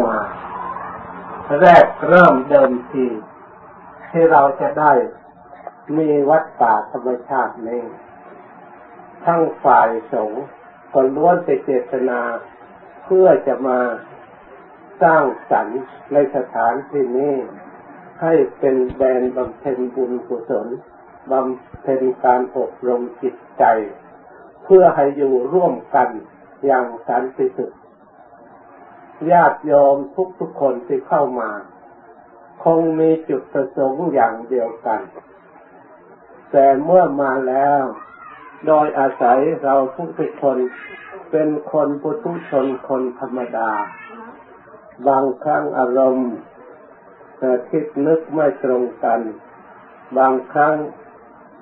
มา แรกเริ่มเดิมทีที่เราจะได้มีวัดป่าธรรมชาตินี้ทั้งฝ่ายสงฆ์ก็ล้วนแต่เจตนาเพื่อจะมาสร้างสรรค์ในสถานที่นี้ให้เป็นแดนบำเพ็ญบุญกุศลบำเพ็ญการอบรมจิตใจ เพื่อให้อยู่ร่วมกันอย่างสันติสุข ญาติโยมทุกๆคนที่เข้ามา คงมีจุดประสงค์อย่างเดียวกัน แต่เมื่อมาแล้ว โดยอาศัยเราทุกๆคนเป็นคนปุถุชนคนธรรมดา บางครั้งอารมณ์คิดนึกไม่ตรงกัน บางครั้ง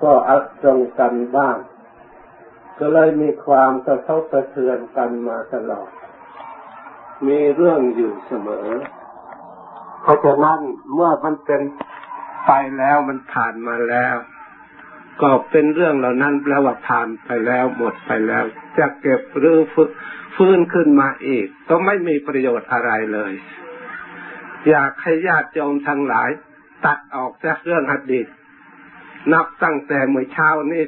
ก็อัดตรงกันบ้าง ก็เลยมีความกระทบกระเทือนกันมาตลอด มีเรื่องอยู่เสมอ เพราะฉะนั้นเมื่อมันเป็นไปแล้วมันผ่านมาแล้ว ก็เป็นเรื่องเหล่านั้นแปลว่าผ่านไปแล้วหมดไปแล้ว จะเก็บหรือฟื้นขึ้นมาอีก ก็ไม่มีประโยชน์อะไรเลย อยากให้ญาติโยมทั้งหลาย ตัดออกจากเรื่องอดีตนับตั้งแต่เมื่อเช้านี้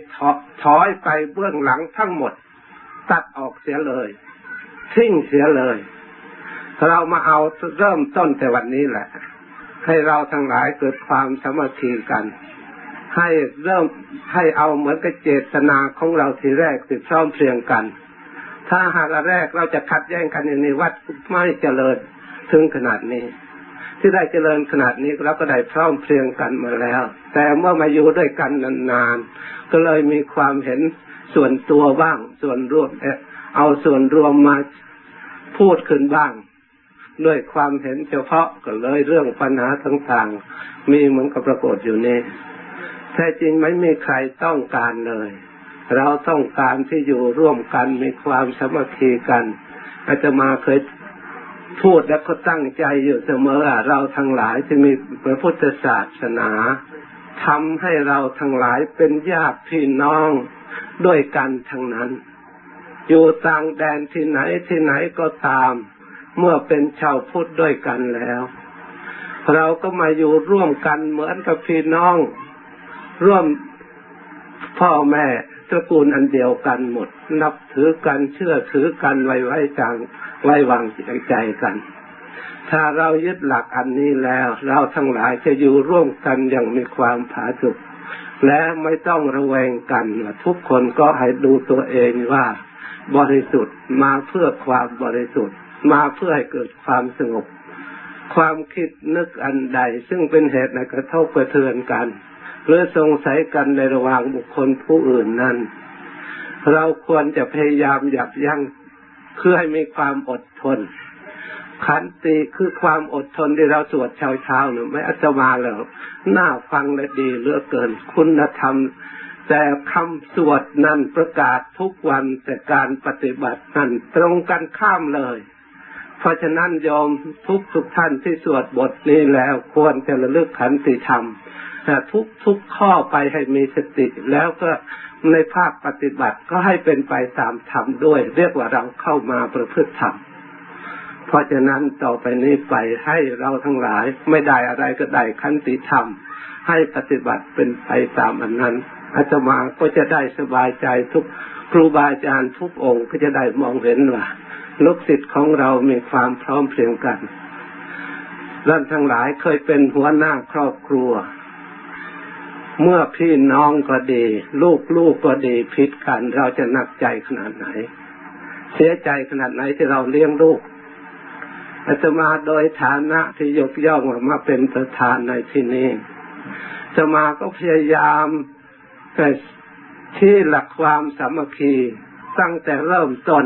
ถอยไปเบื้องหลังทั้งหมด ตัดออกเสียเลย ทิ้งเสียเลย เรามาเอาเริ่มต้นแต่วันนี้แหละ ให้เราทั้งหลายเกิดความสมัคคีกัน ให้เริ่มให้เอาเหมือนกับเจตนาของเราทีแรกติดซ้อมเพียงกัน ถ้าหากแรกเราจะขัดแย้งกันอย่างนี้วัดไม่เจริญถึงขนาดนี้ ที่ได้เจริญขนาดนี้เราก็ได้พร้อมเพรียงกันมาแล้ว แต่เมื่อมาอยู่ด้วยกันนานๆก็เลยมีความเห็นส่วนตัวบ้าง ส่วนรวมเอาส่วนรวมมาพูดขึ้นบ้าง ด้วยความเห็นเฉพาะก็เลยเรื่องปัญหาต่างๆ มีเหมือนกับปรากฏอยู่นี่แท้จริงไม่มีใครต้องการเลย เราต้องการที่อยู่ร่วมกันมีความสมัคคีกันอาตมาเคยพูดและก็ตั้งใจอยู่เสมอเราทั้งหลายที่มีพระพุทธศาสนาทำให้เราทั้งหลายเป็นญาติพี่น้องด้วยกันทั้งนั้น อยู่ต่างแดนที่ไหนที่ไหนก็ตาม เมื่อเป็นชาวพุทธด้วยกันแล้ว เราก็มาอยู่ร่วมกันเหมือนกับพี่น้อง ร่วมพ่อแม่ตระกูลอันเดียวกันหมด นับถือกันเชื่อถือกันไว้ไว้จังไว้วางใจกัน ถ้าเรายึดหลักอันนี้แล้ว เราทั้งหลายจะอยู่ร่วมกันอย่างมีความผาสุกและไม่ต้องระแวงกันทุกคนก็ให้ดูตัวเองว่า บริสุทธิ์มาเพื่อความบริสุทธิ์ มาเพื่อให้เกิดความสงบ ความคิดนึกอันใด ซึ่งเป็นเหตุในกระทบกระเทือนกัน หรือสงสัยกันในระหว่างบุคคลผู้อื่นนั้น เราควรจะพยายามหยับยั้งเพื่อให้มีความอดทน ขันติคือความอดทนที่เราสวดเช้าเช้าเนี่ยไม่อัตมาแล้วน่าฟังและดีเหลือเกินคุณธรรม แต่คำสวดนั้นประกาศทุกวันแต่การปฏิบัตินั้นตรงกันข้ามเลย เพราะฉะนั้นยอมทุกทุกท่านที่สวดบทนี้แล้วควรจะระลึกขันติธรรมทุกทุกข้อไปให้มีสติ แล้วก็ในภาคปฏิบัติก็ให้เป็นไปตามธรรมด้วย เรียกว่าเราเข้ามาประพฤติธรรมเพราะฉะนั้นต่อไปนี้ไปให้เราทั้งหลายไม่ได้อะไรก็ได้ขันติธรรม ให้ปฏิบัติเป็นไปตามอันนั้นอาตมาก็จะได้สบายใจทุกครูบาอาจารย์ทุกองค์ก็จะได้มองเห็นว่า ลูกศิษย์ของเรามีความพร้อมเพรียงกันท่านทั้งหลายเคยเป็นหัวหน้าครอบครัว เมื่อพี่น้องก็ดี ลูกลูกก็ดีผิดกัน เราจะหนักใจขนาดไหน เสียใจขนาดไหนที่เราเลี้ยงลูกอาตมาโดยฐานะที่ยกย่องมาเป็นประธานในที่นี้จะมาก็พยายามแต่ที่หลักความสามัคคีตั้งแต่เริ่มต้น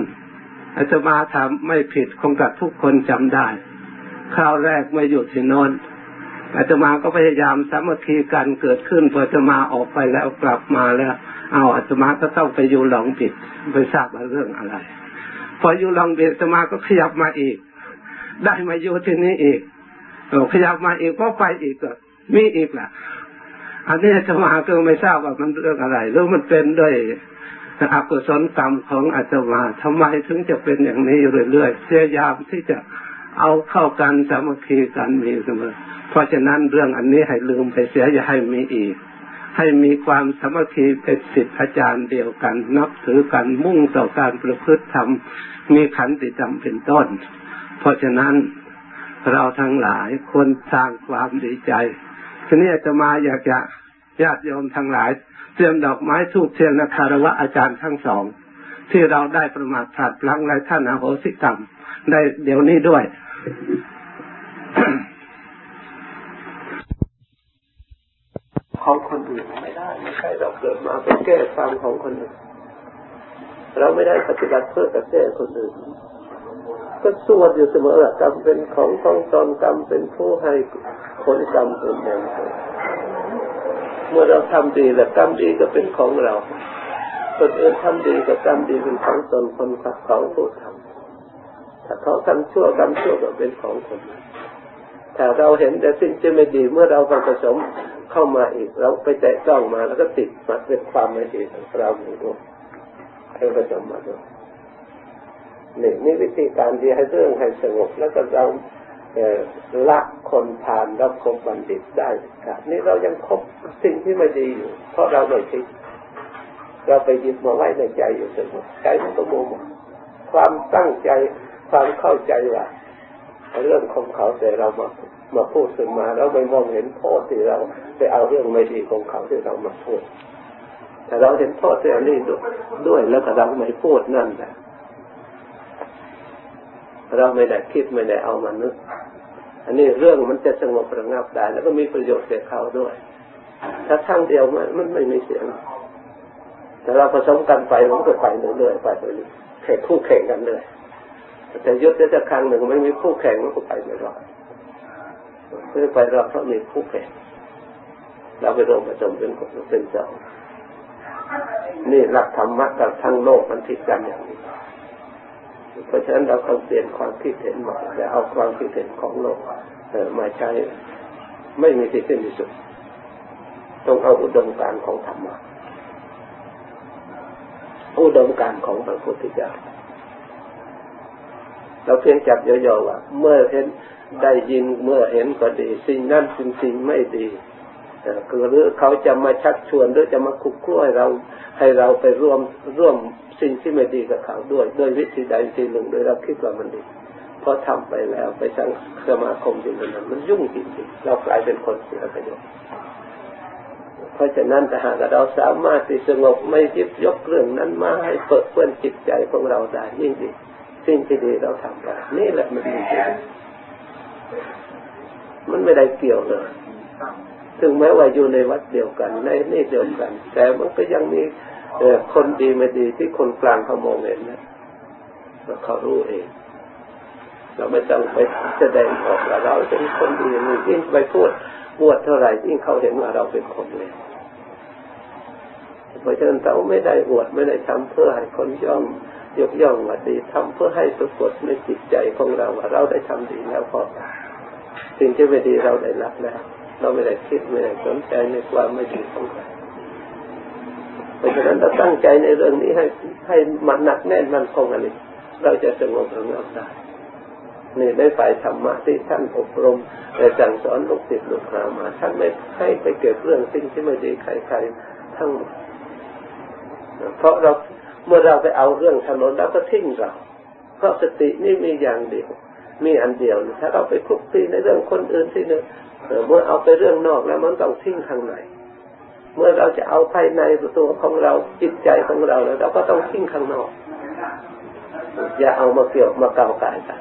อาตมาทำไม่ผิดคงกับทุกคนจำได้คราวแรกไม่อยู่ที่นอนอาตมาก็พยายามสามัคคีกันเกิดขึ้นพออาตมาออกไปแล้วกลับมาแล้ว เอาอาตมาก็ต้องไปอยู่หลงผิดไปทราบว่าเรื่องอะไร พออยู่หลงผิดอาตมาก็ขยับมาอีก ได้มาอยู่ที่นี้อีกขยับมาอีกก็ไปอีกก็มีอีกแหละอันนี้อาตมาก็ไม่ทราบว่ามันเรื่องอะไรหรือมันเป็นด้วย อกุศลกรรมของอาตมาทำไมถึงจะเป็นอย่างนี้เรื่อยๆพยายามที่จะเอาเข้ากันสามัคคีกันมีเสมอ เพราะฉะนั้นเรื่องอันนี้ให้ลืมไปเสียอย่าให้มีอีก ให้มีความสามัคคีเป็นสิทธิอาจารย์เดียวกัน นับถือกันมุ่งต่อการประพฤติธรรมมีขันติธรรมเป็นต้น เพราะฉะนั้นเราทั้งหลายควรสร้างความดีใจทีนี้จะมาอยากจะญาติโยมทั้งหลาย เตรียมดอกไม้ทูบเทียนและคารวะอาจารย์ทั้งสอง ที่เราได้ประมาทพลาดพลั้งในท่านอโหสิกรรมได้เดี๋ยวนี้ด้วยของคนอื่นไม่ได้ไม่ใช่เราเกิดมาไปแก้ความของคนอื่นเราไม่ได้ปฏิบัติเพื่อแก้คนอื่นก็สวดอยู่เสมอกรรมเป็นของของตนกรรมเป็นผู้ให้ผลกรรมเป็นอย่าง เมื่อเราทำดีแล้วกรรมดีก็เป็นของเราคนอื่นทำดีกับกรรมดีเป็นของตนคนขัดของผู้ทำถ้าเขาทำชั่วกรรมชั่วก็เป็นของคนถ้าเราเห็นแต่สิ่งที่ไม่ดีเมื่อเราผสมเข้ามาอีก เราไปแตะต้องมาแล้วก็ติดมาเป็นความไม่ดีของเราอยู่ด้วยให้ผสมมาด้วยนี่นี่วิธีการที่ให้เรื่องให้สงบแล้วก็เรา ละคนทานรับคบบัณฑิตได้ครับนี่เรายังคบสิ่งที่ไม่ดีอยู่ เพราะเราไม่คิดเราไปยึดมาไว้ในใจอยู่เสมอใจมันก็มัวความตั้งใจความเข้าใจว่าเรื่องของเขาแต่เรามามาพูดขึ้นมาเราไม่มองเห็นโทษที่เราไปเอาเรื่องไม่ดีของเขาที่เรามาพูด แต่เราเห็นโทษที่อันนี้ด้วยแล้วก็เราไม่พูดนั่นแหละ เราไม่ได้คิดไม่ได้เอามานึกอันนี้เรื่องมันจะสงบระงับได้ แล้วก็มีประโยชน์แก่เขาด้วย ถ้าทั้งเดียวมันมันไม่มีเสียง แต่เราผสมกันไปมันก็ไปเรื่อยๆไปเรื่อยๆแข่งคู่แข่งกันเลยแต่ยุทธจะครั้งหนึ่งไม่มีคู่แข่งมันก็ไปไม่รอดเพื่อไปรอดเพราะมีคู่แข่งเราไปรวมผสมเป็นคนเป็นเจ้านี่หลักธรรมะกับทั้งโลกมันทิดกันอย่างนี้ เพราะฉะนั้นเราต้องเปลี่ยนความคิดเห็นใหม่และเอาความคิดเห็นของโลกมาใช้ไม่มีที่สิ้นสุดต้องเอาอุดมการของธรรมะอุดมการของพระพุทธเจ้าเราเพียงจับย่อๆว่า เมื่อเห็นได้ยินเมื่อเห็นก็ดี สิ่งนั้นสิ่งสิ่งไม่ดี คือหรือเขาจะมาชักชวนหรือจะมาคุกคล้ยเราให้เราไปร่วมร่วมสิ่งที่ไม่ดีกับเขาด้วยด้วยวิธีใดวิธีหนึ่งโดยเราคิดว่ามันดีเพอทำไปแล้วไปสร้างสมาคมจริงนั้นมันยุ่งจริงๆเรากลายเป็นคนเสียประโยชน์เพราะฉะนั้นถ้าหากเราสามารถที่สงบไม่ยิบยกเรื่องนั้นมาให้เปิดเพื่อนจิตใจของเราได้ยิ่งดีสิ่งที่ดีเราทำได้นี่แหละมันดีมันไม่ได้เกี่ยวเลย ถึงแม้ว่าอยู่ในวัดเดียวกันในนี่เดียวกัน แต่มันก็ยังมีคนดีไม่ดีที่คนกลางเขามองเห็นนะเขารู้เองเราไม่ต้องไปแสดงออกว่าเราเป็นคนดีนี่ยิ่งไปพูดบวดเท่าไหร่ยิ่งเขาเห็นว่าเราเป็นคนเลวเพราะฉะนั้นเราไม่ได้อวดไม่ได้ทำเพื่อให้คนย่อมยกย่องว่าดีทำเพื่อให้ปรากฏในจิตใจของเราว่าเราได้ทำดีแล้วพอสิ่งที่ไม่ดีเราได้รับแล้ว เราไม่ได้คิดไม่ได้สนใจในความไม่ดีของใครเพราะฉะนั้นเราตั้งใจในเรื่องนี้ให้ให้มันหนักแน่นมันคงอันนี้เราจะสงบระงับได้นี่ในฝ่ายธรรมะที่ท่านอบรมแต่สั่งสอนลูกศิษย์ลูกหามาท่านไม่ให้ไปเก็บเรื่องสิ่งที่ไม่ดีใครๆทั้งหมดเพราะเราเมื่อเราไปเอาเรื่องถนนแล้วก็ทิ้งเรา เพราะสตินี่มีอย่างเดียว มีอันเดียวถ้าเราไปคลุกคลีในเรื่องคนอื่นที่เนี่ย เมื่อเอาไปเรื่องนอกแล้วมันต้องทิ้งทางไหนเมื่อเราจะเอาภายในตัวของเราจิตใจของเราแล้วเราก็ต้องทิ้งข้างนอก อย่าเอามาเกี่ยวมาเก่ากายกัน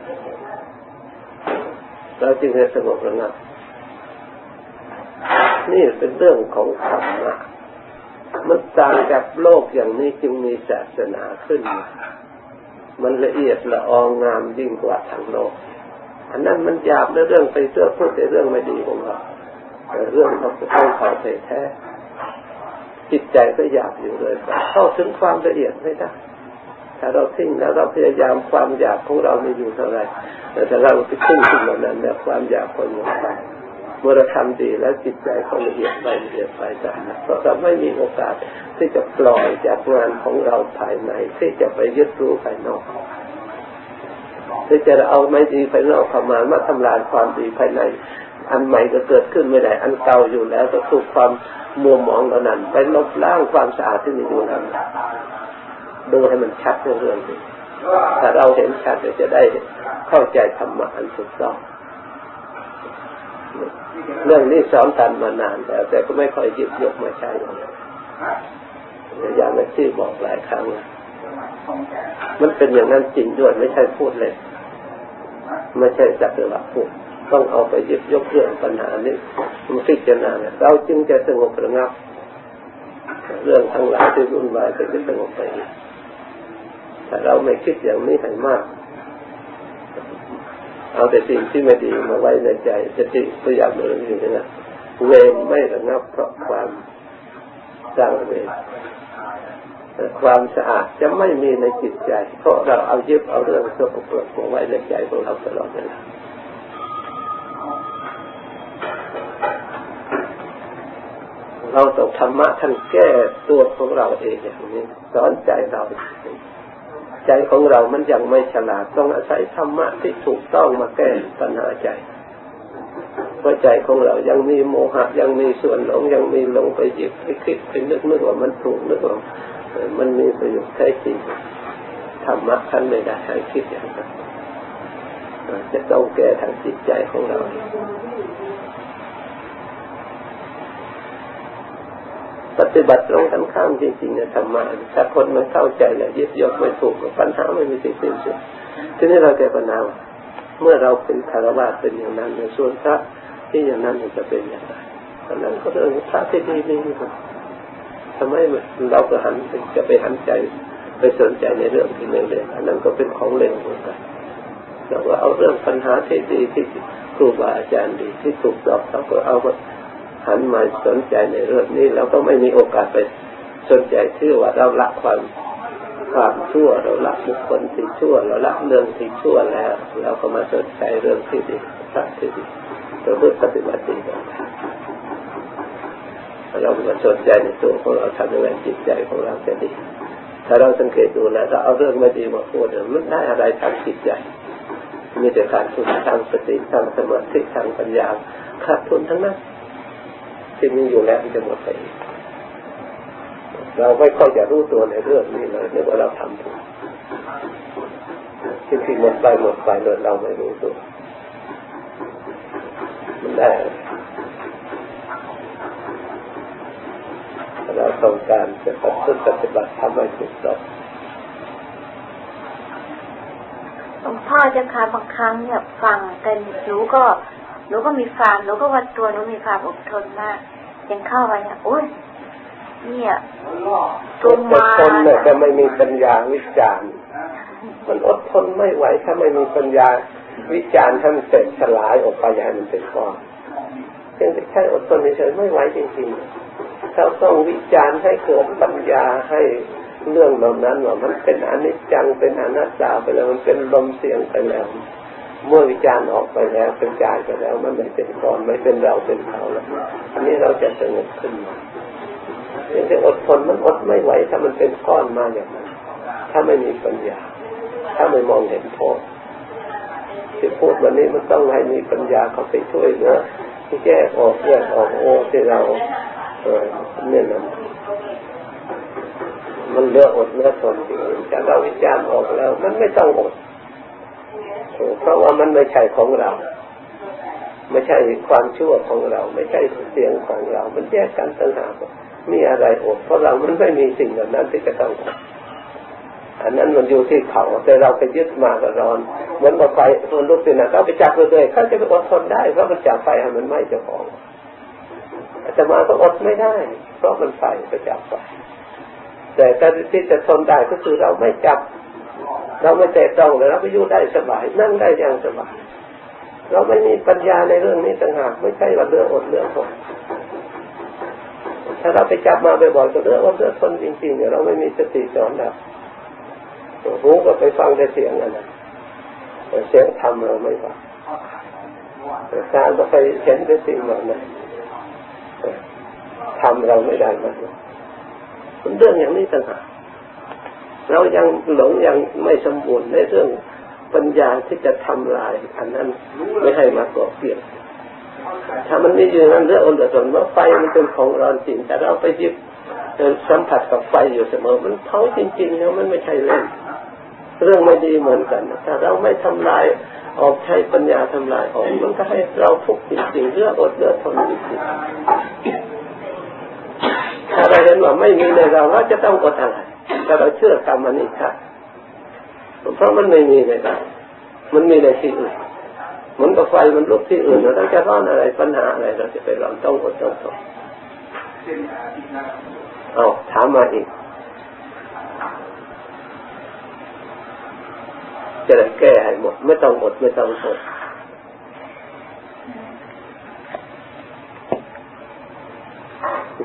เราจึงจะสงบระงับนี่เป็นเรื่องของธรรมะมันต่างจากโลกอย่างนี้จึงมีศาสนาขึ้นมามันละเอียดละอองงามยิ่งกว่าทางโลก อันนั้นมันหยาบในเรื่องไปเสื้อพูดในเรื่องไม่ดีของเราแต่เรื่องเขาต้องเขาแท้จิตใจก็หยาบอยู่เลยเข้าถึงความละเอียดไม่ได้ถ้าเราทิ้งแล้วเราพยายามความอยากของเราไม่อยู่เท่าไรแต่ถ้าเราไปทิ้งสิ่งเหล่านั้นเนี่ยความอยากคนหมดไปเมื่อเราทำดีแล้วจิตใจเขาละเอียดไปละเอียดไปจังเพราะเราไม่มีโอกาสที่จะปล่อยจากงานของเราภายในที่จะไปยึดรู้ภายนอก หรือจะเอาไม่ดีภายนอกเข้ามามาทำลายความดีภายใน อันใหม่ก็เกิดขึ้นไม่ได้ อันเก่าอยู่แล้วก็ถูกความมัวหมองเหล่านั้น ไปลบล้างความสะอาดที่มีอยู่นั้นดูให้มันชัดเรื่องนี้ถ้าเราเห็นชัดจะได้เข้าใจธรรมะอันถูกต้องเรื่องนี้สอนกันมานานแล้ว แต่ก็ไม่ค่อยหยิบยกมาใช้อย่างที่บอกหลายครั้งมันเป็นอย่างนั้นจริงด้วยไม่ใช่พูดเลย ไม่ใช่จับเวลาพูดต้องเอาไปยึดยกเรื่องปัญหานี้มันพิจารณาเราจึงจะสงบระงับ เรื่องทั้งหลายที่วุ่นวายก็จะสงบไปถ้าเราไม่คิดอย่างนี้ให้มาก เอาแต่สิ่งที่ไม่ดีมาไว้ในใจสติตัวอย่างหนึ่งอยู่นะเวรไม่ระงับเพราะความสร้างเวร ความสะอาดจะไม่มีในจิตใจ เพราะเราเอายึดเอาเรื่องสกปรกไว้ในใจของเราตลอดเวลาเราต้องธรรมะท่านแก้ตัวของเราเองอย่างนี้สอนใจเรา ใจของเรามันยังไม่ฉลาดต้องอาศัยธรรมะที่ถูกต้องมาแก้ปัญหาใจเพราะใจของเรายังมีโมหะยังมีส่วนหลงยังมีหลงไปยึดไปคิดไปนึกนึกว่ามันถูกนึกว่า มันมีประโยชน์แท้จริงธรรมะท่านไม่ได้ให้คิดอย่างนั้นจะต้องแก้ทางจิตใจของเราปฏิบัติตรงกันข้ามจริงๆนะธรรมะถ้าคนไม่เข้าใจแล้วยึดยกไม่ถูกปัญหาไม่มีสิ่งสิ้นสุดทีนี้เราแก้ปัญหาเมื่อเราเป็นคารวะเป็นอย่างนั้นในส่วนพระที่อย่างนั้นจะเป็นอย่างไรอันนั้นก็เรื่องพระที่ดีนี่ครับ ทำไมเราก็หันจะไปหันใจไปสนใจในเรื่องที่เลวๆอันนั้นก็เป็นของเลวเหมือนกันเราก็เอาเรื่องปัญหาที่ดีที่ครูบาอาจารย์ดีที่ถูกต้องเราก็เอามาหันมาสนใจในเรื่องนี้เราก็ไม่มีโอกาสไปสนใจที่ว่าเราละความความชั่วเราละบุคคลที่ชั่วเราละเรื่องที่ชั่วแล้ว เราก็มาสนใจเรื่องที่ดีพระที่ดีเราเพื่อปฏิบัติดีกัน เรามาสนใจในตัวของเราทำยังไงจิตใจของเราจะดีถ้าเราสังเกตดูแล้วเราเอาเรื่องไม่ดีมาพูดมันได้อะไรทางจิตใจมีแต่การทุนทางสติทางสมาธิทางปัญญาขาดทุนทั้งนั้นที่มีอยู่แล้วจะหมดไปเราไม่ค่อยจะรู้ตัวในเรื่องนี้เลยนึกว่าเราทำถูกที่ที่หมดไปหมดไปเลยเราไม่รู้ตัวมันได้ เราต้องการจะปฏิบัติทำให้ถูกต้องหลวงพ่อจะค่ะบางครั้งเนี่ยฟังแต่หนูก็หนูก็มีความหนูก็วัดตัวหนูมีความอดทนมากยังเข้าไปเนี่ยโอ้ยเนี่ยตัวมาอดทนเนี่ยจะไม่มีปัญญาวิจารณ์มันอดทนไม่ไหว ถ้าไม่มีปัญญาวิจารณ์ท่านเสร็จสลายออกไปอย่างมันเป็นก้อนยังแค่อดทนเฉยไม่ไหวจริงๆ เราต้องวิจารณ์ให้เกิดปัญญาให้เรื่องเหล่านั้นว่ามันเป็นอนิจจังเป็นอนัตตาไปแล้วมันเป็นลมเสียงไปแล้วเมื่อวิจารณ์ออกไปแล้วเป็นจายไปแล้ว มันไม่เป็นก้อนไม่เป็นเราเป็นเขาแล้วอันนี้เราจะสงบขึ้นมายังจะอดทนมันอดไม่ไหวถ้ามันเป็นก้อนมาอย่างนั้นถ้าไม่มีปัญญา ถ้าไม่มองเห็นโทษที่พูดวันนี้มันต้องให้มีปัญญาเขาไปช่วยเหลือที่แก้ออกแยกออกโอ้ที่เรา เออเนี่ยนะมันเลือกอดเลือกทนจริงแต่เราวิจารณ์ออกแล้ว มันไม่ต้องอดเพราะว่ามันไม่ใช่ของเรา ไม่ใช่ความชั่วของเรา ไม่ใช่เสียงของเรา มันแยกกันต่างหากมีอะไรอดเพราะเรามันไม่มีสิ่งเหล่านั้นที่จะต้องอดอันนั้นมันอยู่ที่เขา แต่เราไปยึดมากับร้อน เหมือนกับไฟมันลุกขึ้นนะเขาไปจับเลยเขาจะไปอดทนได้เพราะมันจับไฟให้มันไหม้เจ้าของ แต่มาก็อดไม่ได้ เพราะมันไฟไปจับไฟแต่การที่จะทนได้ก็คือเราไม่จับ เราไม่แตะต้องเลยเราไปอยู่ได้สบาย นั่งได้อย่างสบายเราไม่มีปัญญาในเรื่องนี้ต่างหากไม่ใช่ว่าเรื่องอดเรื่องทนถ้าเราไปจับมาบ่อยๆก็เรื่องอดเรื่องทนจริงๆเนี่ยเราไม่มีสติสอนแล้วหูก็ไปฟังแต่เสียงนั่นแหละเสียงธรรมเราไม่ฟังการก็ไปเห็นแต่สิ่งเหล่านั้น ทำเราไม่ได้มันเรื่องอย่างนี้ต่างหากเรายังหลงยังไม่สมบูรณ์ในเรื่องปัญญาที่จะทำลายอันนั้นไม่ให้มาก่อเปลี่ยนถ้ามันไม่อยู่นั้นเรื่องอนเดือดร้อนว่าไฟมันเป็นของร้อนจริงแต่เราไปยึดสัมผัสกับไฟอยู่เสมอ มันเผาจริงๆแล้วมันไม่ใช่เล่นเรื่องไม่ดีเหมือนกันถ้าเราไม่ทำลาย ออกใช้ปัญญาทำลายออกมันก็ให้เราทุกข์จริงๆเรื่องอดเลือดทนจริงๆถ้าเราเห็นว่าไม่มีในเราเราจะต้องอดอะไรถ้าเราเชื่อกรรมนิชาเพราะมันไม่มีในเรามันมีในที่อื่นเหมือนกับไฟมันลุกที่อื่นเราจะร้อนอะไรปัญหาอะไรเราจะไปร้อนต้องอดต้องทนเอาถามมาอีก จะได้แก้ให้หมด ไม่ต้องอดไม่ต้องทน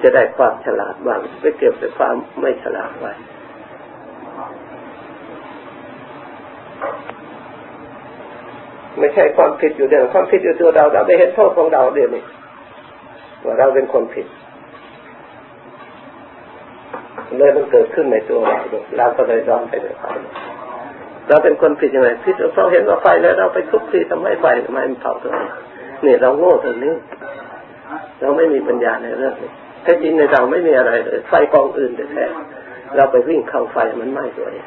จะได้ความฉลาดบ้างไม่เก็บแต่ความไม่ฉลาดไว้ไม่ใช่ความผิดอยู่เดียวความผิดอยู่ตัวเราเราไม่เห็นโทษของเราเดียวนี้ว่าเราเป็นคนผิดเลยมันเกิดขึ้นในตัวเราเราก็เลยร้อนไปในความ เราเป็นคนผิดยังไงผิดเพราะเห็นว่าไฟแล้วเราไปทุบทีทำให้ไฟทำไมมันเผาตัวเองนี่เราโง่ตรงนี้ เราไม่มีปัญญาในเรื่องนี้แท้จริงในเราไม่มีอะไรเลยไฟกองอื่นแต่แท้เราไปวิ่งเข้าไฟมันไหม้ตัวเอง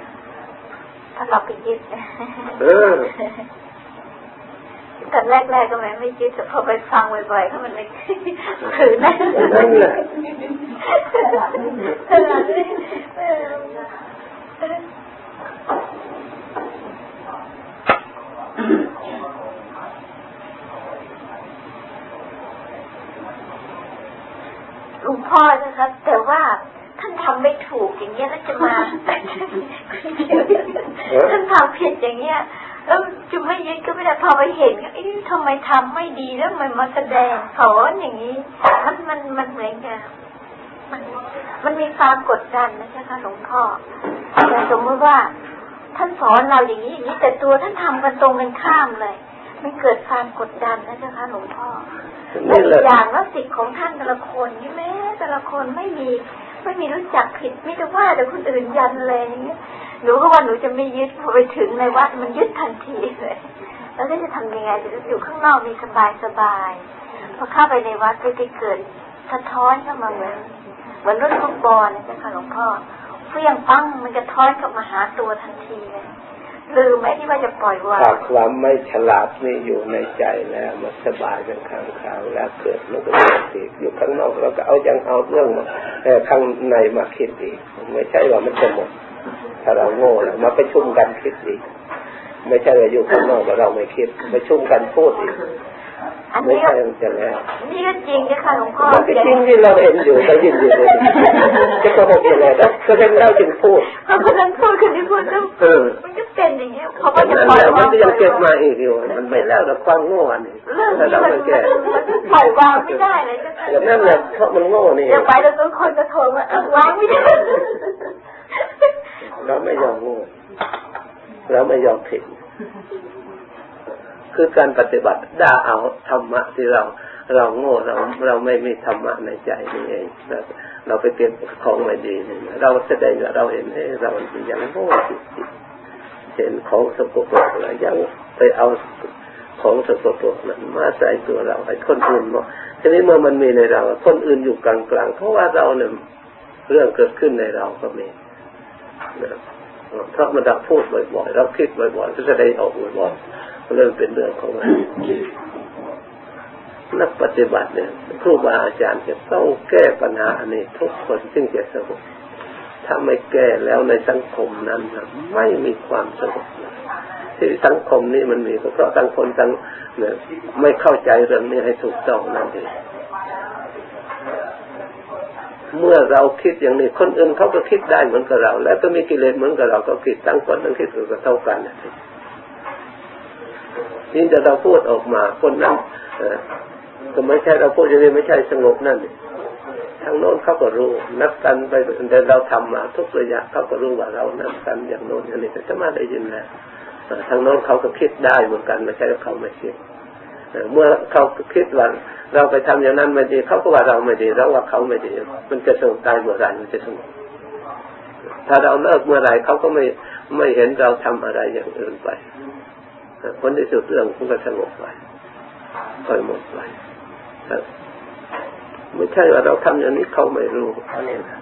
ถ้าเราไปยึดเออตอนแรกๆก็ไม่ไม่คิดแต่พอไปฟังบ่อยๆก็มันเลยถือนั่นแหละ หลวงพ่อนะครับ แต่ว่าท่านทำไม่ถูกอย่างเงี้ยแล้วจะมาท่านทำผิดอย่างเงี้ยแล้วจะไม่ยึดก็ไม่ได้พอไปเห็นก็เอ๊ะทำไมทำไม่ดีแล้วมันมาแสดงสอนอย่างนี้ มันมันมันเหมือนกันมันมันมีความกดดันนะใช่ไหมหลวงพ่อแต่สมมติว่า ท่านสอนเราอย่างนี้อย่างนี้แต่ตัวท่านทำกันตรงกันข้ามเลยไม่เกิดความกดดันนะเจ้าค่ะหลวงพ่อ อีกอย่างว่าสิทธิ์ของท่านแต่ละคนนี่แม้แต่ละคนไม่มีไม่มีรู้จักผิดไม่ได้ว่าแต่คนอื่นยันเลยอย่างเงี้ยหนูก็ว่าหนูจะไม่ยึดพอไปถึงในวัดมันยึดทันทีเลยแล้วจะทำยังไงจะอยู่ข้างนอกมีสบายสบายพอเข้าไปในวัดจะเกิดสะท้อนเข้ามาเหมือนเหมือนรถฟุตบอลนะจ๊ะค่ะหลวงพ่อเฟี้ยงปั้งมันจะท้อนกลับมาหาตัวทันทีเลย ลืมไหมที่ว่าจะปล่อยวางความไม่ฉลาดนี่อยู่ในใจแล้วมันสบายเป็นข้างคราวแล้วเกิดมันก็เกิดอีกอยู่ข้างนอกเราก็เอายังเอาเรื่องมาข้างในมาคิดอีกไม่ใช่ว่ามันจะหมดถ้าเราโง่แล้วมาไปชุ่มกันคิดอีก ไม่ใช่ว่าอยู่ข้างนอกแล้วเราไม่คิดไปชุ่มกันพูดอีก ไม่ใช่จะแล้วนี่ก็จริงค่ะหลวงพ่อมันจริงที่เราเห็นอยู่ได้ยินอยู่เลยจะโกหกยังไงแล้วก็เป็นเราจึงพูดเขากำลังพูดคนที่พูดก็มันก็เป็นอย่างเงี้ยเขาก็จะปล่อยวางมันยังเก็บมาอีกอยู่มันไม่แล้วแต่ความโง่นี่แต่เราไม่แก้ปล่อยวางไม่ได้เลยก็นั่นแหละเพราะมันโง่นี่ยังไปแล้วทุกคนจะโทรมาวางไม่ได้เราไม่ยอมโง่เราไม่ยอมผิด คือการปฏิบัติด่าเอาธรรมะที่เราเราโง่เราเราไม่มีธรรมะในใจนี่เองเราไปเก็บของไม่ดี เราแสดงว่าเราเห็นเราอย่างโง่จิตเห็นของสกปรกอะไรยังไปเอาของสกปรกนั้นมาใส่ตัวเราไอ้คนอื่นบอกทีนี้เมื่อมันมีในเรา คนอื่นอยู่กลางๆเพราะว่าเราเนี่ยเรื่องเกิดขึ้นในเราก็มีเพราะมันเราพูดบ่อยๆเราคิดบ่อยๆก็จะได้ออกบ่อยๆ เริ่มเป็นเรื่องของมันนักปฏิบัติเนี่ยครูบาอาจารย์จะต้องแก้ปัญหาอันนี้ทุกคนจึงจะสงบถ้าไม่แก้แล้วในสังคมนั้นไม่มีความสงบที่สังคมนี้มันมีเพราะต่างคนต่างเนี่ยไม่เข้าใจเรื่องนี้ให้ถูกต้องนั่นเองเมื่อเราคิดอย่างนี้คนอื่นเขาก็คิดได้เหมือนกับเรา แล้วก็มีกิเลสเหมือนกับเราก็คิดตั้งคนตั้งคิดก็เท่ากันนี่ จะเราพูดออกมา คนนั้นก็ไม่ใช่เราพูดอย่างนี้ไม่ใช่สงบนั่นทางโน้นเขาก็รู้ นักกันไปแต่เราทำมาทุกระยะเขาก็รู้ว่าเรานักกันอย่างโน้นอย่างนี้แต่จะมาได้ยินแล้วทางโน้นเขาก็คิดได้เหมือนกันไม่ใช่เขาไม่คิดเมื่อเขาคิดว่าเราไปทำอย่างนั้นไม่ดีเขาก็ว่าเราไม่ดีเราว่าเขาไม่ดี มันจะสงบตายเมื่อไรมันจะสงบถ้าเราเลิกเมื่อไรเขาก็ไม่ไม่เห็นเราทำอะไรอย่างอื่นไป ผลที่สุดเรื่องมันก็สงบไปค่อยหมดไปไม่ใช่ว่าเราทำอย่างนี้เขาไม่รู้อันนี้นะ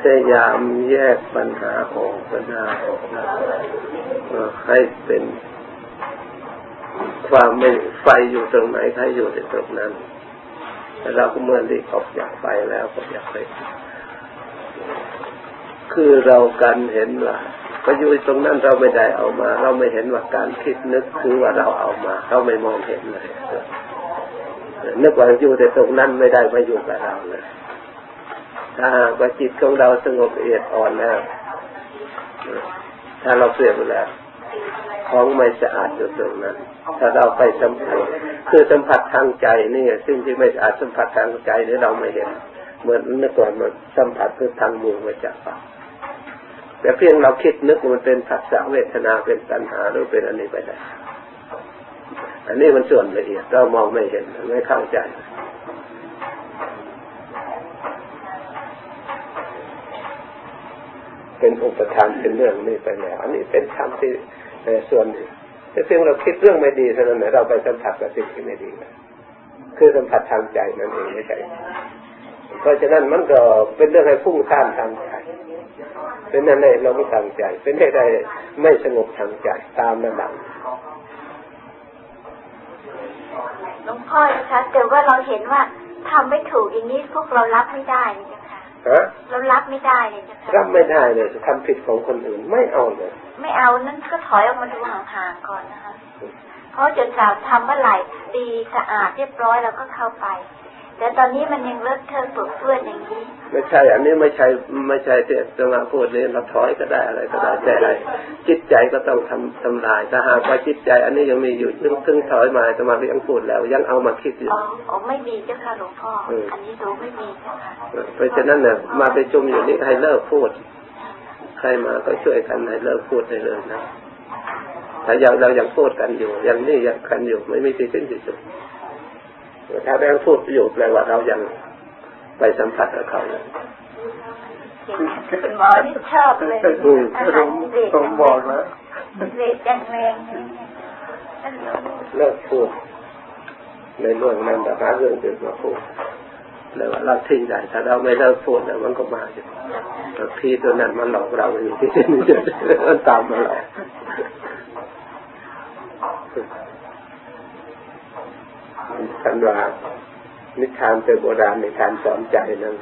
พยายามแยกปัญหาออกปัญหาออกนะให้เป็นความไม่ไฟอยู่ตรงไหนใครอยู่ในตรงนั้นแต่เราก็เมื่อที่ออกจากไปแล้วก็อยากไปคือเรากันเห็นว่า ก็อยู่ตรงนั้นเราไม่ได้เอามา เราไม่เห็นว่าการคิดนึกคือว่าเราเอามา เราไม่มองเห็นเลยนึกว่าอยู่แต่ตรงนั้นไม่ได้มาอยู่กับเราเลยถ้าหากว่าจิตของเราสงบละเอียดอ่อนแล้วถ้าเราเปลี่ยนแล้วของไม่สะอาดอยู่ตรงนั้น ถ้าเราไปสัมผัส คือสัมผัสทางใจนี่ซึ่งที่ไม่สะอาดสัมผัสทางใจนี่เราไม่เห็น เหมือนเมื่อก่อนมันสัมผัสคือทางมือมาจากปาก แต่เพียงเราคิดนึกมันเป็นผัสสะเวทนาเป็นตัณหาหรือเป็นอันนี้ไปได้ อันนี้มันส่วนละเอียดเรามองไม่เห็นไม่เข้าใจเป็นอุปทานเป็นเรื่องนี้ไปแล้วอันนี้เป็นธรรมที่ส่วนแต่เพียงเราคิดเรื่องไม่ดีเท่านั้นเราไปสัมผัสกับสิ่งที่ไม่ดีนะคือสัมผัสทางใจนั่นเองไม่ใช่เพราะฉะนั้นมันก็เป็นเรื่องให้พุ่งข้ามทางใจ เป็นนั่นเลยเราไม่ทางใจ เป็นให้ได้ไม่สงบทางใจตามระดับหลวงพ่อนะคะแต่ว่าเราเห็นว่าทำไม่ถูกอย่างนี้พวกเรารับไม่ได้เลยจ้ะค่ะเรารับไม่ได้เลยจ้ะค่ะรับไม่ได้เลยทำผิดของคนอื่นไม่เอาเลย ไม่เอานั่นก็ถอยออกมาดูห่างๆก่อนนะคะเพราะจนกล่าวทำเมื่อไหร่ดีสะอาดเรียบร้อยแล้วก็เข้าไป แต่ตอนนี้มันยังเลอะเทอะปวดเปื้อนอย่างนี้ ไม่ใช่ อันนี้ไม่ใช่ไม่ใช่ที่จะมาพูดเลยเราถอยก็ได้อะไรก็ได้แต่ไรจิตใจก็ต้องทำทำลายถ้าหากว่าจิตใจ อันนี้ยังมีอยู่ถึงถึงถอยมาจะมายังพูดแล้ว ยังเอามาคิดอยู่อ๋อไม่มีเจ้าค่ะหลวงพ่ออันนี้ดูไม่มีเจ้าค่ะเพราะฉะนั้นเนี่ยมาไปจุ่มอยู่นี่ให้เลิกพูด ใครมาก็ช่วยกันให้เลิกพูดได้เลยนะถ้ายังเรายังพูดกันอยู่ยังนี่ยังกันอยู่ไม่มีที่สิ้นที่สุด ถ้าแบงพูดอยู่แปลว่าเรายังไปสัมผัสกับเขาอยู่หมอที่ชอบเลยอาหารเด็กต้องบอกแล้วเด็กแรงแรงเลิกพูดในเรื่องนั้นแต่หาเรื่องอื่นมาพูดแล้วเราทิ้งได้ถ้าเราไม่เลิกพูดเนี่ยมันก็มาอยู่พี่ตัวนั้นมันหลอกเราอยู่ที่นี่มันตามมาหลอก ทันว่านิทานเป็นโบราณในการสอนใจนั้น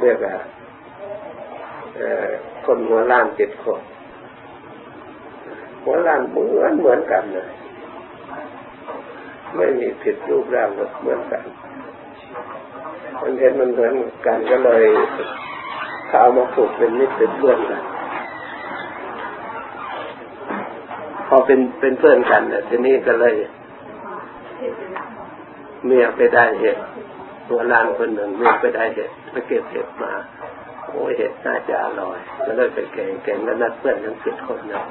เรียกว่าคนหัวล้านเจ็ดคนหัวล้านเหมือนเหมือนกันเลยไม่มีผิดรูปร่างเหมือนกันมันเห็นมันเหมือนกันก็เลยเขาเอามาผูกเป็นมิตรเป็นเพื่อนกันพอเป็นเป็นเพื่อนกันเนี่ยทีนี้ก็เลย เมียไปได้เห็ดตัวลานคนหนึ่งเมียไปได้เห็ดไปเก็บเห็ดมาโอ้ยเห็ดน่าจะอร่อยแล้วเลยไปแกงแกงแล้วนัดเพื่อนทั้งสิบคนนะ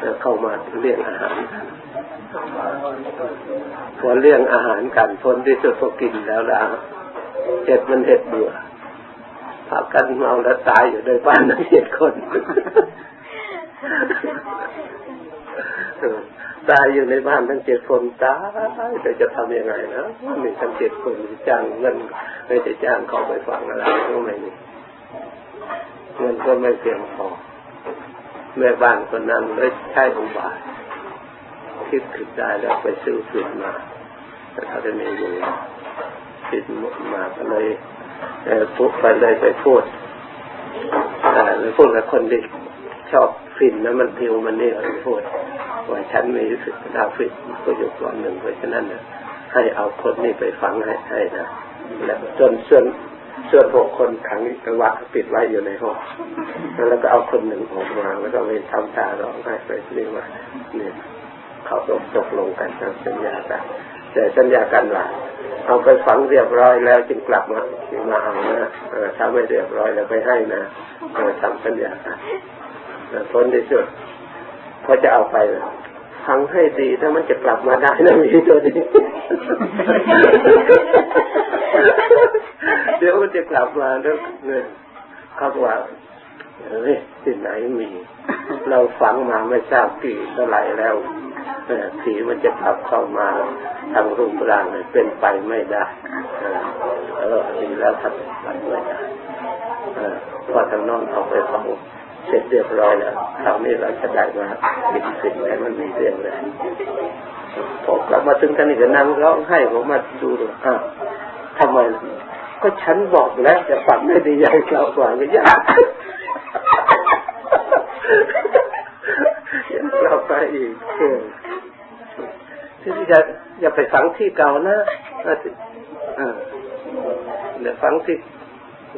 แล้วเข้ามาเลี้ยงอาหารพอเลี้ยงอาหารกันพ้นที่สุดพอกินแล้วละเห็ดมันเห็ดเบื่อพากันเมาแล้วตายอยู่ในบ้านทั้งเจ็ดคน ตายอยู่ในบ้านทั้งเจ็ดคนตายแต่จะทำยังไงนะมีทั้งเจ็ดคนจ้างเงินไม่จะจ้างเขาไปฟังอะไรก็ไม่มีเงินก็ไม่เพียงพอแม่บ้านคนนั้นเลยใช้องบาทคิดผิดได้แล้วไปซื้อผิดมาแต่ถ้าจะมีอยู่ผิดมาก็เลยพูดไปเลยไปพูดเลยพูดกับคนที่ชอบฟินนะมันพิวมันนี่เลยพูด ว่าฉันมีสึกดาวฟิตก็อยู่ก่อนหนึ่งเพราะฉะนั้นนะให้เอาคนนี้ไปฟังให้ให้นะแล้วจนส่วนส่วนหกคนขังกระวัดปิดไว้อยู่ในห้องแล้วก็เอาคนหนึ่งออกมาแล้วก็ไปทำตาร้องไห้ไปเรียกว่าเนี่ยเขาตกตกลงกันทำสัญญากันแต่สัญญากันว่าเอาไปฝังเรียบร้อยแล้วจึงกลับมาจึงมาเอานะถ้าไม่เรียบร้อยแล้วไปให้นะทำสัญญากันผลที่สุด พอจะเอาไปฟังให้ดีถ้ามันจะกลับมาได้นะมีตัวนี้ เดี๋ยวมันจะกลับมาแล้วเนี่ยเขาว่าเอ้ยที่ไหนมี เราฝังมาไม่ทราบกี่เท่าไหร่แล้วผีมันจะกลับเข้ามาทางรูปร่างเลยเป็นไปไม่ได้เออดีแล้วทำไปไม่ได้พอทางน้องเอาไปฟัง เสร็จเรียบร้อยแล้วคราวนี้เราจะได้มาเห็นสิ่งไหนมันมีเรื่องเลยพอกลับมาถึงท่านนี่ก็นั่งร้องไห้ผมมาดูดูอ้าวทำไม ก็ฉันบอกแล้วจะฝังไม่ดีใหญ่เรากว่าไม่ยากเราไปอีกที่จะอย่าไปฝังที่เก่านะเดี๋ยวฝังที่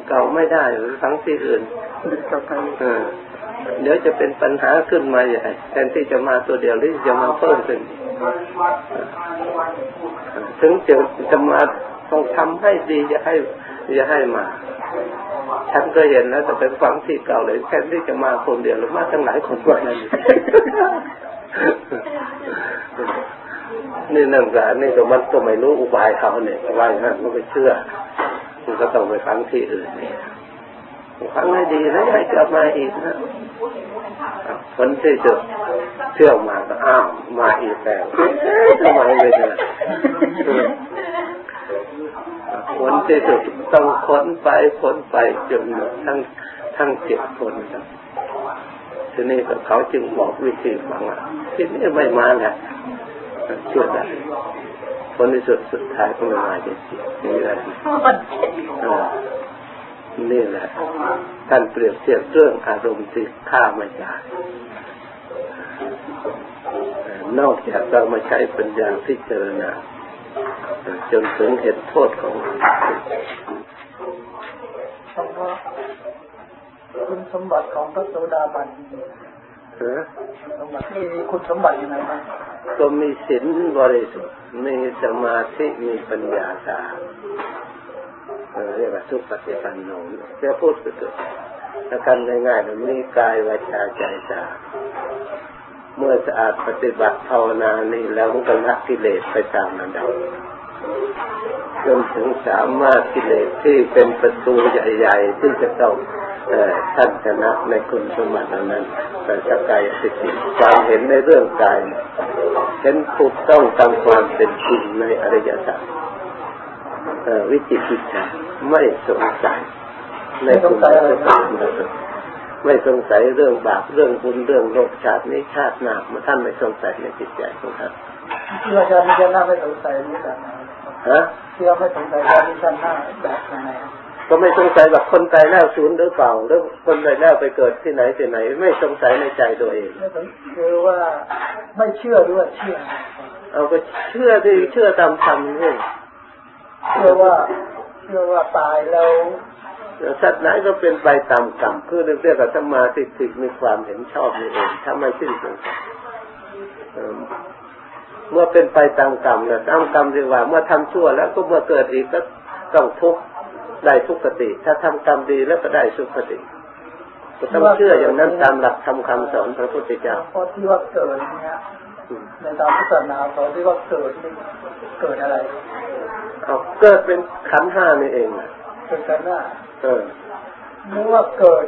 เก่าไม่ได้หรือฝังที่อื่นเดี๋ยวจะเป็นปัญหาขึ้นมาใหญ่แทนที่จะมาตัวเดียวหรือจะมาเพิ่มขึ้น ถึงจะจะมาต้องทำให้ดีจะให้จะให้มา ฉันก็เห็นแล้วแต่เป็นฝังที่เก่าเลยแทนที่จะมาคนเดียวหรือมาตั้งหลายคนกว่านั้นนี่นั่งกานนี่ก็มันก็ไม่รู้อุบายเขาเนี่ยว่าอย่างนั้นมันไปเชื่อ มันก็ต้องไปฟังที่อื่นเนี่ยฟังให้ดีแล้วให้กลับมาอีกนะคนที่จะเชื่อมาก็อ้าวมาอีกแล้วทำไมไม่ได้คนที่สุดต้องค้นไปค้นไปจนหมดทั้งทั้งเจ็ดคนครับทีนี้เขาจึงบอกวิธีฟังอะที่นี่ไม่มาไงเชื่อได้ คนที่สุดสุดท้ายก็ไม่มาจริงๆนี่แหละนี่แหละท่านเปรียบเทียบเรื่องอารมณ์ที่ฆ่าไม่ได้นอกจากเรามาใช้ปัญญาพิจารณาจนถึงเห็นโทษของมันคุณสมบัติของพระโสดาบัน มบัติมีคุณสมบัติยังไงบ้างก็มีศีลบริสุทธิ์มีสมาธิมีปัญญาตาเรียกว่าทุกปฏิปันโนจะพูดสุดๆถ้ากันง่ายๆมันมีกายวาจาใจตาเมื่อสะอาดปฏิบัติภาวนานี่แล้วมันก็ละกิเลสไปตามระดับจนถึงสามารถกิเลสที่เป็นประตูใหญ่ ๆ ที่จะต้อง ท่านชนะในคุณสมบัตินั้นแต่สกายสิทธิความเห็นในเรื่องกายเห็นถูกต้องตามความเป็นจริงในอริยสัจวิจิตรใจไม่สงสัยในคุณสมบัติไม่สงสัยเรื่องบาปเรื่องบุญเรื่องโลกชาตินี้ชาติหน้ามาท่านไม่สงสัยในจิตใจของท่านที่อาจารย์จะน่าไม่สงสัยนี่แบบไหนฮะที่เราไม่สงสัยว่าที่ท่านหน้าแบบไหน ก็ไม่สงสัยว่าคนตายแล้วศูนย์หรือเปล่าหรือคนตายแล้วไปเกิดที่ไหนที่ไหน ไม่สงสัยในใจตัวเองคือว่าไม่เชื่อด้วยเชื่อ เอาก็เชื่อที่เชื่อตามธรรมนี่เชื่อว่าเชื่อว่าตายแล้วสัตว์ไหนก็เป็นไปตามกรรมคือเรียกว่าสมาธิติมีความเห็นชอบนี่เองถ้าไม่สิ้นสงสัยเมื่อเป็นไปตามกรรมนะตามกรรมเรียกว่า เมื่อทำชั่วแล้วก็เมื่อเกิดอีกก็ต้องทุกข์ ได้ทุกขติ ถ้าทำกรรมดีแล้วก็ได้สุขติก็ต้องเชื่ออย่างนั้นตามหลักทำคำสอนพระพุทธเจ้าเพราะที่ว่าเกิดเนี่ยในตามพุทธศาสนาสอนที่ว่าเกิดนี่เกิดอะไรเอาเกิดเป็นขันห้านี่เองเกิดขันห้าเออนึกว่าเกิด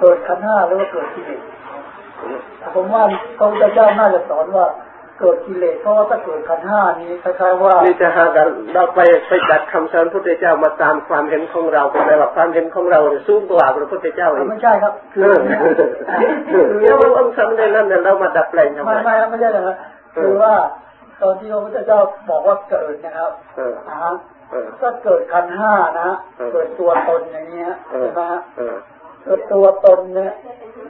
เกิดขันห้าหรือว่าเกิดที่เลสผมว่าพระพุทธเจ้าน่าจะสอนว่า เกิดกิเลสเพราะว่าถ้าเกิดขันห้านี้คล้ายๆว่านี่จะหากันเราไปไปจัดคำสอนพระพุทธเจ้ามาตามความเห็นของเราแปลว่าความเห็นของเราสูงกว่าพระพุทธเจ้าไม่ใช่ครับคือเราต้องทำในนั้นเรามาดับแปลงทำไมไม่ไม่ไม่ใช่นะครับคือว่าตอนที่พระพุทธเจ้าบอกว่าเกิดนะครับอ่าก็เกิดขันห้านะเกิดตัวตนอย่างเงี้ยใช่ไหมฮะ เกิดตัวตนเนี่ย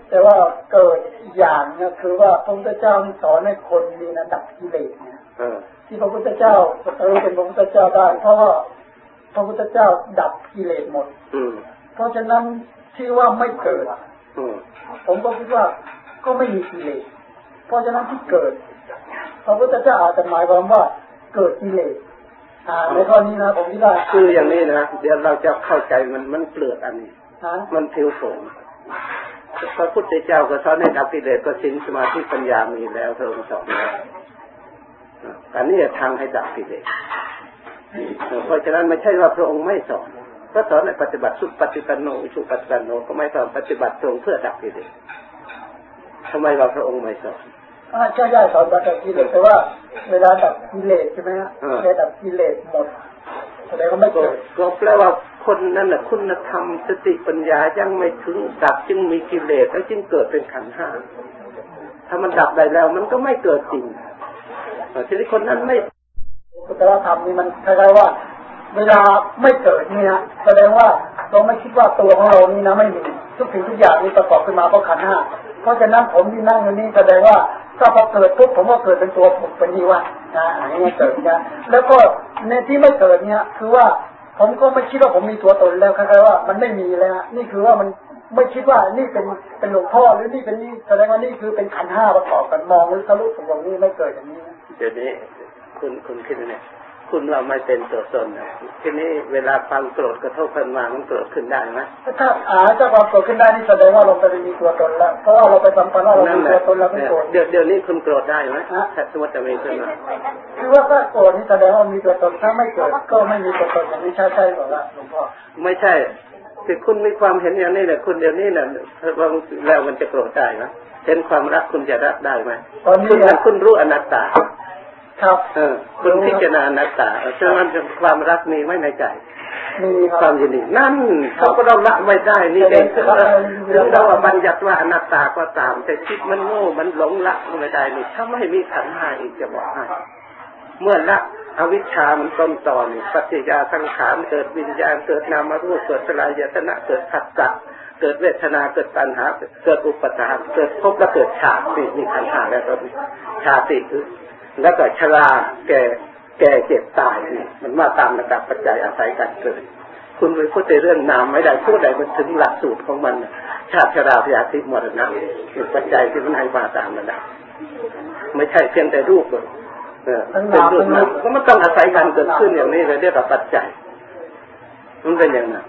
แต่ว่าเกิดอย่างเนี่ยคือว่าพระพุทธเจ้าสอนให้คนมีระดับกิเลสเนี่ยที่พระพุทธเจ้าจะรู้เป็นพระพุทธเจ้าได้เพราะว่าพระพุทธเจ้าดับกิเลสหมดเพราะฉะนั้นที่ว่าไม่เกิดผมก็คิดว่าก็ไม่มีกิเลสเพราะฉะนั้นที่เกิดพระพุทธเจ้าอาจจะหมายความว่าเกิดกิเลสในข้อนี้นะผมคิดว่าคืออย่างนี้นะเดี๋ยวเราจะเข้าใจมันมันเปลือกอันนี้ มันผิวโผงพระพุทธเจ้าก็สอนให้ดับกิเลสก็สินสมาธิปัญญามีแล้วพระองค์สอนแล้วอันนี้ทางให้ดับกิเลสเพราะฉะนั้นไม่ใช่ว่าพระองค์ไม่สอนก็สอนในปฏิบัติสุปฏิปันโนสุปฏิปันโนก็ไม่สอนปฏิบัติตรงเพื่อดับกิเลสทำไมเราพระองค์ไม่สอนใช่ใช่สอนดับกิเลสแต่ว่า เวลาดับกิเลสใช่ไหมฮะเวลาดับกิเลสหมด แสดงว่าไม่เกิดก็แปลว่าคนนั้นแหละคุณธรรมสติปัญญายังไม่ถึงดับจึงมีกิเลสแล้วจึงเกิดเป็นขันห้าถ้ามันดับได้แล้ว มันก็ไม่เกิดจริงทีนี้คนนั้นไม่พุทธธรรมนี่มันคล้ายๆว่า เวลาไม่เกิดนี่ยแสดงว่าเราไม่คิดว่าตัวของเรานี่นะไม่มีทุกสิ่งทุกอย่างนี่ประกอบขึ้นมาเพราะขันห้าเพราะฉะนั้นผมที่นั่งอยู่นี่แสดงว่าก็พอเกิดปุ๊บผมก็เกิดเป็นตัวผมเป็นนี่ว่า นะอันนี้เกิดนะแล้วก็ในที่ไม่เกิดเนี่ยคือว่าผมก็ไม่คิดว่าผมมีตัวตนแล้วคล้ายๆว่ามันไม่มีแล้ว นี่คือว่ามันไม่คิดว่านี่เป็นเป็นหลวงพ่อหรือนี่เป็นนี่แสดงว่านี่คือเป็นขันห้าประกอบกันมองหรือทะลุถึงตรงนี้ไม่เกิดอย่างนี้เดี๋ยวนี้คุณคุณคิดเนี่ย คุณว่าไม่เป็นตัวตนนะทีนี้เวลาความโกรธกระทบขึ้นมามันโกรธขึ้นได้ไหมถ้าอ่าถ้าความโกรธขึ้นได้นี่แสดงว่าเราไปมีตัวตนแล้วเพราะว่าเราไปสัมพันธ์ว่าเรามีตัวตนแล้วไม่โกรธเดี๋ยวเดี๋ยวนี้คุณโกรธได้ไหมถ้าสมมติจะมีขึ้นมาคือว่าถ้าโกรธนี่แสดงว่ามีตัวตนถ้าไม่โกรธก็ไม่มีตัวตนอย่างนี้ใช่ใช่หรือเปล่าหลวงพ่อไม่ใช่คือคุณมีความเห็นอย่างนี้แหละคุณเดี๋ยวนี้เนี่ยแล้วมันจะโกรธได้ไหมเห็นความรักคุณจะรักได้ไหมตอนนี้คุณรู้อนัตตา ครับเออคุณพิจารณานัตตาฉะนั้นความรักมีไม่ในใจมีความยินดีนั่นเขาก็เราละไม่ได้นี่เองเราเราบัญญัติว่าอนัตตาก็ตาม แต่คิดมันโง่มันหลงละไม่ได้นี่ถ้าไม่มีขันห้าอีกจะบอกให้เมื่อละอวิชชามันต้นตอนนี่ปฏิยาสังขารเกิดวิญญาณเกิดนามารูปเกิดสลายยตนะเกิดขัดจักเกิดเวทนาเกิดปัญหา เกิดอุปทานเกิดภพและเกิดชาตินี่ขันห้าแล้วก็ชาติคือ แล้วก็ชราแก่แก่เจ็บตายนี่มันมาตามระดับปัจจัยอาศัยการเกิด คุณไปพูดในเรื่องนามไม่ได้พูดใดมันถึงหลักสูตรของมัน ชาติชราพยาธิมรณะเป็นปัจจัยที่มันให้มาตามระดับ ไม่ใช่เพียงแต่รูปเลยเป็นรูปนามก็มันต้องอาศัยการเกิดขึ้นอย่างนี้เลยเรียกว่าปัจจัยมันเป็นอย่างนั้น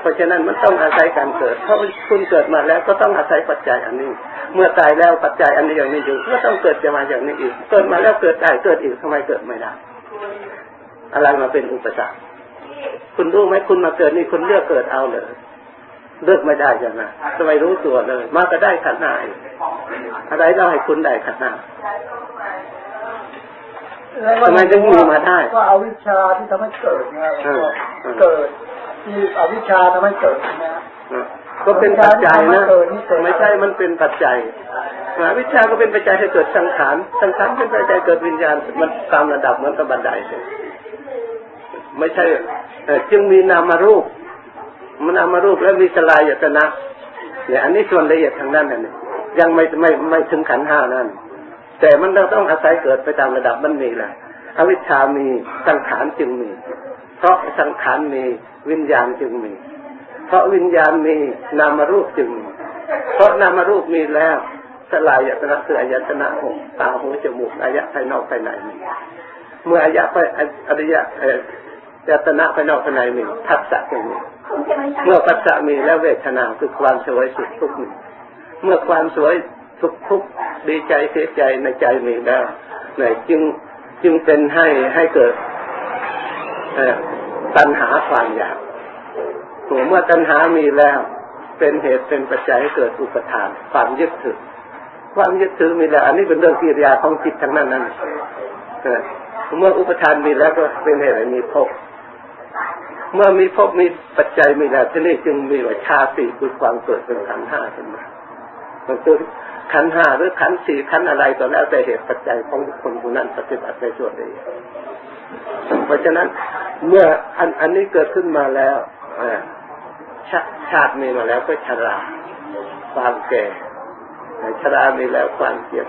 เพราะฉะนั้นมันต้องอาศัยการเกิด เพราะคุณเกิดมาแล้วก็ต้องอาศัยปัจจัยอันนี้ เมื่อตายแล้วปัจจัยอันนี้อย่างนี้อยู่ก็ต้องเกิดจะมาอย่างนี้อีก เกิดมาแล้วเกิดได้เกิดอีกทำไมเกิดไม่ได้ อะไรมาเป็นอุปสรรค คุณรู้ไหมคุณมาเกิดนี่คุณเลือกเกิดเอาเลยเลือกไม่ได้ใช่ไหมทำไมรู้ตัวเลย มาก็ได้ขันหน้าอะไรเล่าให้คุณได้ขันหน้าทำไมถึงมีมาได้ ก็เอาวิชาที่ทำให้เกิดไงเกิด ที่อวิชาทำให้เกิดนะก็เป็นปัจจัยนะไม่ใช่มันเป็นปัจจัยอวิชาก็เป็นปัจจัยให้เกิดสังขารสังขารเป็นปัจจัยเกิดวิญญาณมันตามระดับเหมือนกับบันไดไม่ใช่จึงมีนามารูป มันนามารูปแล้วมีสลายยตนะเนี่ยอันนี้ส่วนละเอียดทางนั้นนี่ยังไม่ไม่ไม่ถึงขันห้านั่นแต่มันต้องอาศัยเกิดไปตามระดับมันมีแหละอวิชชามีสังขารจึงมีเพ ราะสังขารมีวิญญาณจึงมี เพราะวิญญาณมีนามรูปจึงมีเพราะนามรูปมีแล้วสลายยตนะคืออายตนะหกตาหูจมูกอายะภายนอกภายในมีเมื่ออายะภายอริยะยตนะภายนอกภายในมีทัศสะจึงมีเมื่อทัศสะมีแล้วเวทนาคือความสวยสุขทุกข์มีเมื่อความสวยสุขทุกดีใจเสียใจในใจมีแล้วเนี่ยจึงจึงเป็นให้ให้เกิด ตัณหาความอยากตัวเมื่อตัณหามีแล้ว เป็นเหตุเป็นปัจจัยให้เกิดอุปทาน ความยึดถือ ความยึดถือมีแล้ว อันนี้เป็นเรื่องกิริยาของจิตทั้งนั้นนั่นเมื่ออุปทานมีแล้วก็เป็นเหตุให้มีภพเมื่อมีภพมีปัจจัยมีแล้วที่นี่จึงมีว่าชาติคือความเกิดเป็นขันห้าขึ้นมามันคือขันห้าหรือขันสี่ขันอะไรก็แล้วแต่เหตุปัจจัยของคนคนนั้นปฏิบัติในส่วนนี้เพราะฉะนั้น เมื่ออันอันนี้เกิดขึ้นมาแล้วชาชาติมีมาแล้วก็ชราความแก่ชรามีแล้วความเจ็บ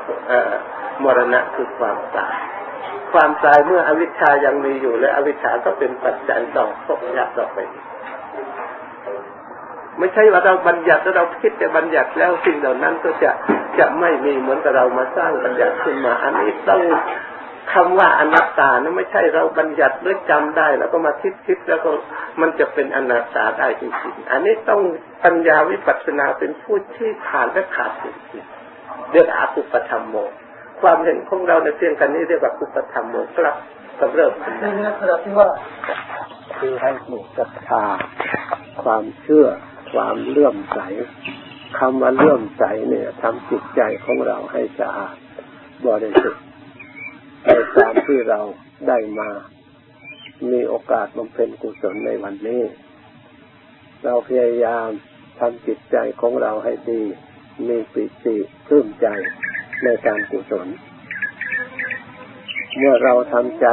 มรณะคือความตาย ความตายเมื่ออวิชชายังมีอยู่และอวิชชาก็เป็นปัจจัยต่อภพยะต่อไปไม่ใช่ว่าเราบัญญัติแล้วเราคิดแต่บัญญัติแล้วสิ่งเหล่านั้นก็จะจะไม่มีเหมือนกับเรามาสร้างบัญญัติขึ้นมา อันนี้ต้อง คำว่าอนัตตานะไม่ใช่เราบัญญัติหรือจำได้ แล้วก็มาคิดคิดแล้วก็มันจะเป็นอนัตตาได้จริงๆ อันนี้ต้องปัญญาวิปัสสนาเป็นผู้ที่ขาดและขาดจริงๆเรียกอาปุปธรรมโม ความเห็นของเราในเรื่องกันนี้เรียกว่าอุปธรรมโมครับสำเริ่มในเรื่องขณะที่ว่าคือให้ปลูกศรัทธาความเชื่อความเลื่อมใสคำว่าเลื่อมใสเนี่ยทำจิตใจของเราให้สะอาดบริสุทธิ์ ในการที่เราได้มา มีโอกาสบำเพ็ญกุศลในวันนี้ เราพยายามทำจิตใจของเราให้ดี มีปิติพื้มใจในการกุศล เมื่อเราทำใจ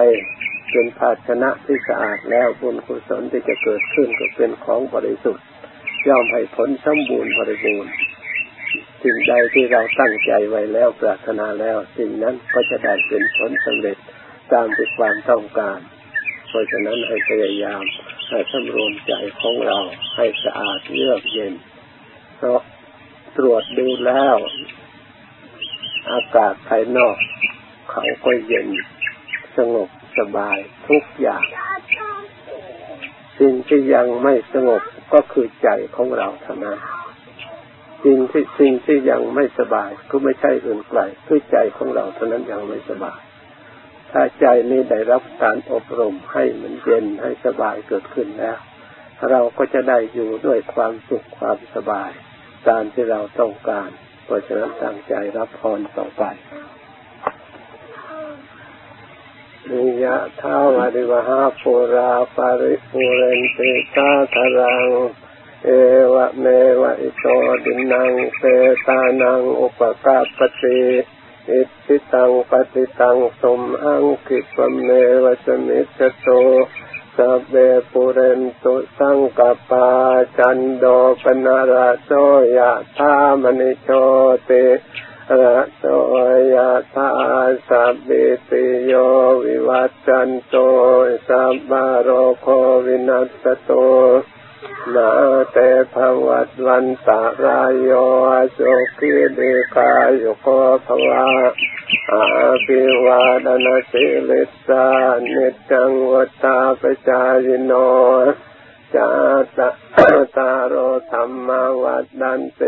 เป็นภาชนะที่สะอาดแล้วบุญกุศลที่จะเกิดขึ้นก็เป็นของบริสุทธิ์ย่อมให้ผลสมบูรณ์บริบูรณ์ สิ่งใดที่เราตั้งใจไว้แล้วปรารถนาแล้ว สิ่งนั้นก็จะได้เป็นผลสำเร็จตามที่ความต้องการ เพราะฉะนั้นให้พยายามให้สำรวมใจของเราให้สะอาดเยือกเย็น เพราะตรวจดูแล้ว อากาศภายนอก เขาก็เย็นสงบสบายทุกอย่างสิ่งที่ยังไม่สงบก็คือใจของเราเท่านั้น สิ่งที่สิ่งที่ยังไม่สบาย ก็ไม่ใช่อื่นไกลคือใจของเราเท่านั้นยังไม่สบาย ถ้าใจนี้ได้รับการอบรมให้มันเย็นให้สบายเกิดขึ้นแล้ว เราก็จะได้อยู่ด้วยความสุขความสบาย ตามที่เราต้องการ เพราะฉะนั้นตั้งใจรับพรต่อไปนิยะทาวาริวหาปุราปาริปุเรนติตาทารัง เอวะเมวะอิโตดินังเปตานังอุปกาปติอิติตังปฏิตังสมอังคิปเมวะสมิจโตสัพเบปุเรนตุสังกปาจันโดปนาราโสยะธามณิโชติระโตยะธาสัพพิติโยวิวัจจันโตสัพพโรโควินัสโต นาเตภวัตวันตารายโยสุขีดิกายุโกภวะอาภิวาดนาสิลิสานิจังวัตาปจายโนจาตตาโอธรรมวัดดันเต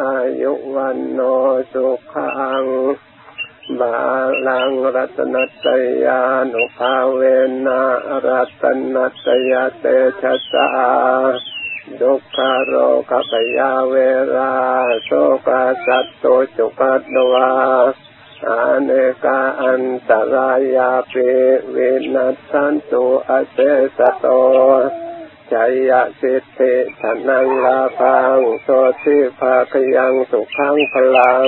อายุวันโนสุขัง บาลังรัตนัตยานุภาเวนะรัตนัตยาเตชะสาดุขโรคปยาเวราโสกาสัตโตจุกัตวาอาเนกาอันตรายาปิวินัสสันตุอเสสโตชัยะสิทธิธนังลาพังโสติภาคยังสุขังพลัง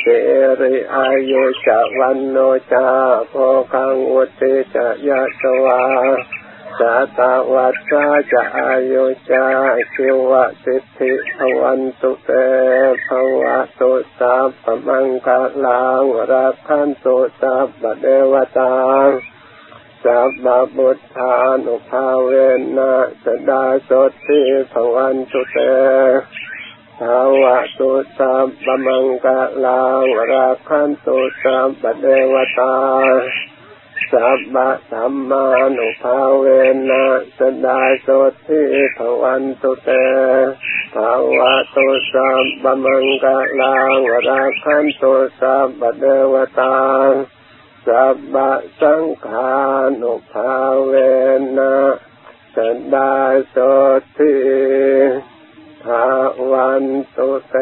เสริอายุจะวันโนจาโพคังวุติจะยะสวาสาตาวัชชาจะอายุจาคิวะสิทธิภวันตุเตภวะตุสัพพมังคลังรักขันตุสัพพเดวตาสัพพบุตธานุภาเวนะสดาสดทิภวันตุเต ภาวะตุสัพพมังกะลังราคันตุสัพพเดวตาสัพพะธรรมานุภาเวนะสดาสดทิภวันตุเตภาวะตุสัพพมังกะลังราคันตุสัพพเดวตาสัพพะสังขานุภาเวนะสดาโสติ ภาวันตุเต